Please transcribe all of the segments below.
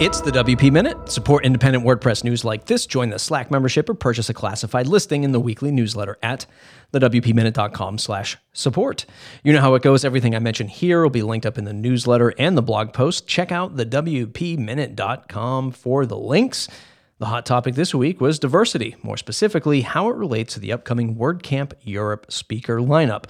It's the WP Minute. Support independent WordPress news like this. Join the Slack membership or purchase a classified listing in the weekly newsletter at thewpminute.com slash support. You know how it goes. Everything I mention here will be linked up in the newsletter and the blog post. Check out thewpminute.com for the links. The hot topic this week was diversity, more specifically, how it relates to the upcoming WordCamp Europe speaker lineup.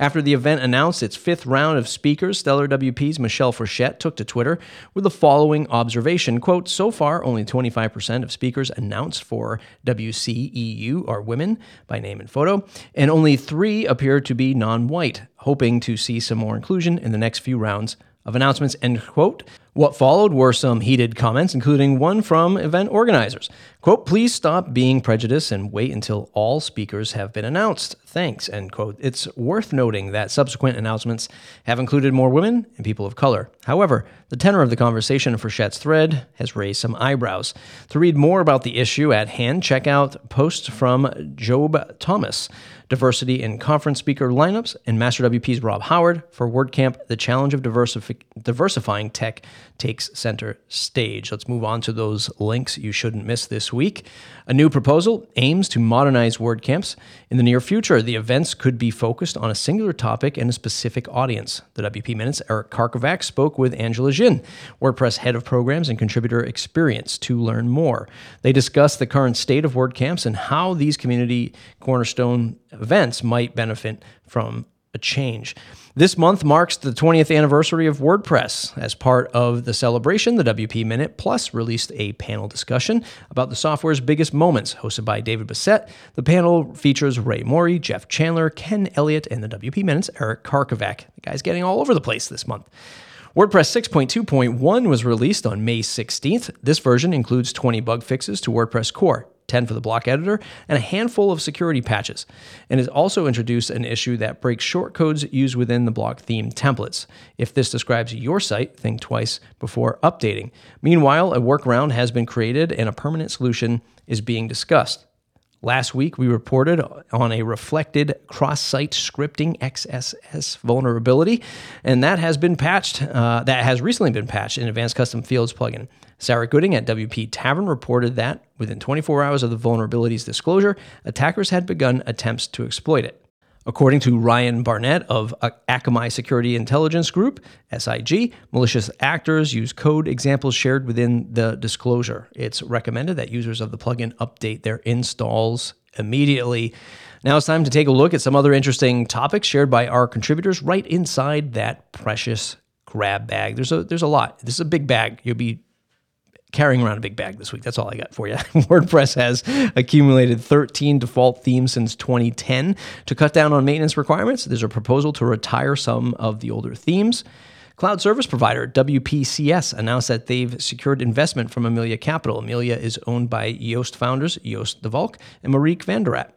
After the event announced its fifth round of speakers, StellarWP's Michelle Frechette took to Twitter with the following observation quote, So far, only 25% of speakers announced for WCEU are women by name and photo, and only three appear to be non white, hoping to see some more inclusion in the next few rounds of announcements, end quote. What followed were some heated comments, including one from event organizers. Quote, please stop being prejudiced and wait until all speakers have been announced. Thanks, end quote. It's worth noting that subsequent announcements have included more women and people of color. However, the tenor of the conversation for Frechette's thread has raised some eyebrows. To read more about the issue at hand, check out posts from Job Thomas, Diversity in Conference Speaker Lineups, and MasterWP's Rob Howard for WordCamp, The Challenge of Diversifying Tech takes center stage. Let's move on to those links you shouldn't miss this week. A new proposal aims to modernize WordCamps. In the near future, the events could be focused on a singular topic and a specific audience. The WP Minutes, Eric Karkovack spoke with Angela Jin, WordPress head of programs and contributor experience, to learn more. They discussed the current state of WordCamps and how these community cornerstone events might benefit from a change. This month marks the 20th anniversary of WordPress. As part of the celebration, the WP Minute Plus released a panel discussion about the software's biggest moments, hosted by David Bisset. The panel features Rae Morey, Jeff Chandler, Ken Elliott, and the WP Minute's Eric Karkovack. The guy's getting all over the place this month. WordPress 6.2.1 was released on May 16th. This version includes 20 bug fixes to WordPress core. 10 for the block editor, and a handful of security patches. And it also introduced an issue that breaks shortcodes used within the block theme templates. If this describes your site, think twice before updating. Meanwhile, a workaround has been created and a permanent solution is being discussed. Last week, we reported on a reflected cross site scripting XSS vulnerability, and that has been patched. Uh, that has recently been patched in Advanced Custom Fields plugin. Sarah Gooding at WP Tavern reported that within 24 hours of the vulnerability's disclosure, attackers had begun attempts to exploit it. According to Ryan Barnett of Akamai Security Intelligence Group, SIG, malicious actors use code examples shared within the disclosure. It's recommended that users of the plugin update their installs immediately. Now it's time to take a look at some other interesting topics shared by our contributors right inside that precious grab bag. There's a there's a lot. This is a big bag. You'll be carrying around a big bag this week. That's all I got for you. WordPress has accumulated 13 default themes since 2010. To cut down on maintenance requirements, there's a proposal to retire some of the older themes. Cloud service provider WPCS announced that they've secured investment from Emilia Capital. Emilia is owned by Yoast founders Joost de Valk and Marieke van de Rakt.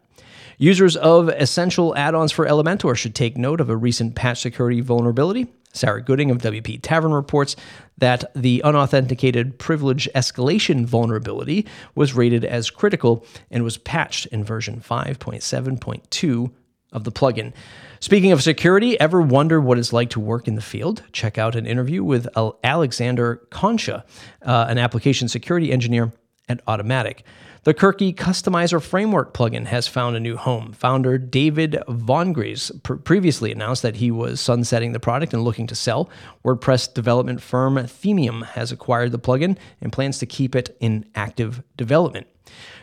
Users of essential add ons for Elementor should take note of a recent patch security vulnerability. Sarah Gooding of WP Tavern reports that the unauthenticated privilege escalation vulnerability was rated as critical and was patched in version 5.7.2 of the plugin. Speaking of security, ever wonder what it's like to work in the field? Check out an interview with Alexander Concha, uh, an application security engineer at Automattic. The Kirki Customizer Framework plugin has found a new home. Founder David Vongries pr- previously announced that he was sunsetting the product and looking to sell. WordPress development firm Themeum has acquired the plugin and plans to keep it in active development.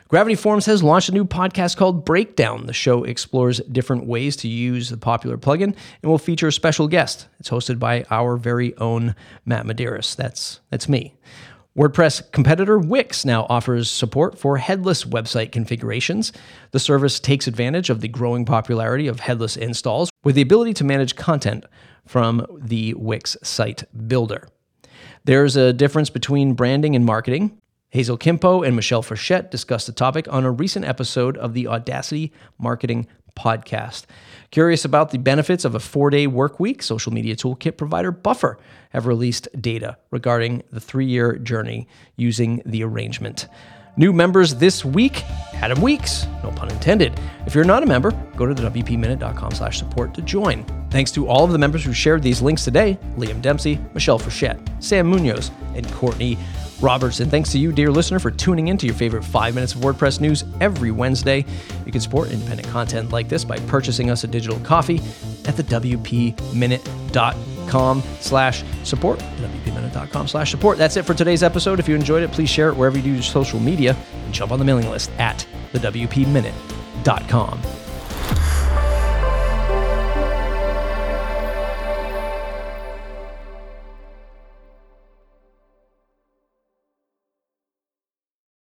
Gravity Forms has launched a new podcast called Breakdown. The show explores different ways to use the popular plugin and will feature a special guest. It's hosted by our very own Matt Medeiros. That's that's me. WordPress competitor Wix now offers support for headless website configurations. The service takes advantage of the growing popularity of headless installs with the ability to manage content from the Wix site builder. There's a difference between branding and marketing. Hazel Quimpo and Michelle Frechette discussed the topic on a recent episode of the Audacity Marketing podcast. Curious about the benefits of a four day work week? Social media toolkit provider Buffer have released data regarding the three year journey using the arrangement. New members this week, Adam Weeks, no pun intended. If you're not a member, go to the WPminute.com slash support to join. Thanks to all of the members who shared these links today Liam Dempsey, Michelle Frechette, Sam Munoz, and Courtney Robertson. Thanks to you, dear listener, for tuning in to your favorite five minutes of WordPress news every Wednesday. You can support independent content like this by purchasing us a digital coffee at the WPminute.com slash support. WPminute.com slash support. That's it for today's episode. If you enjoyed it, please share it wherever you do social media and jump on the mailing list at the WPminute.com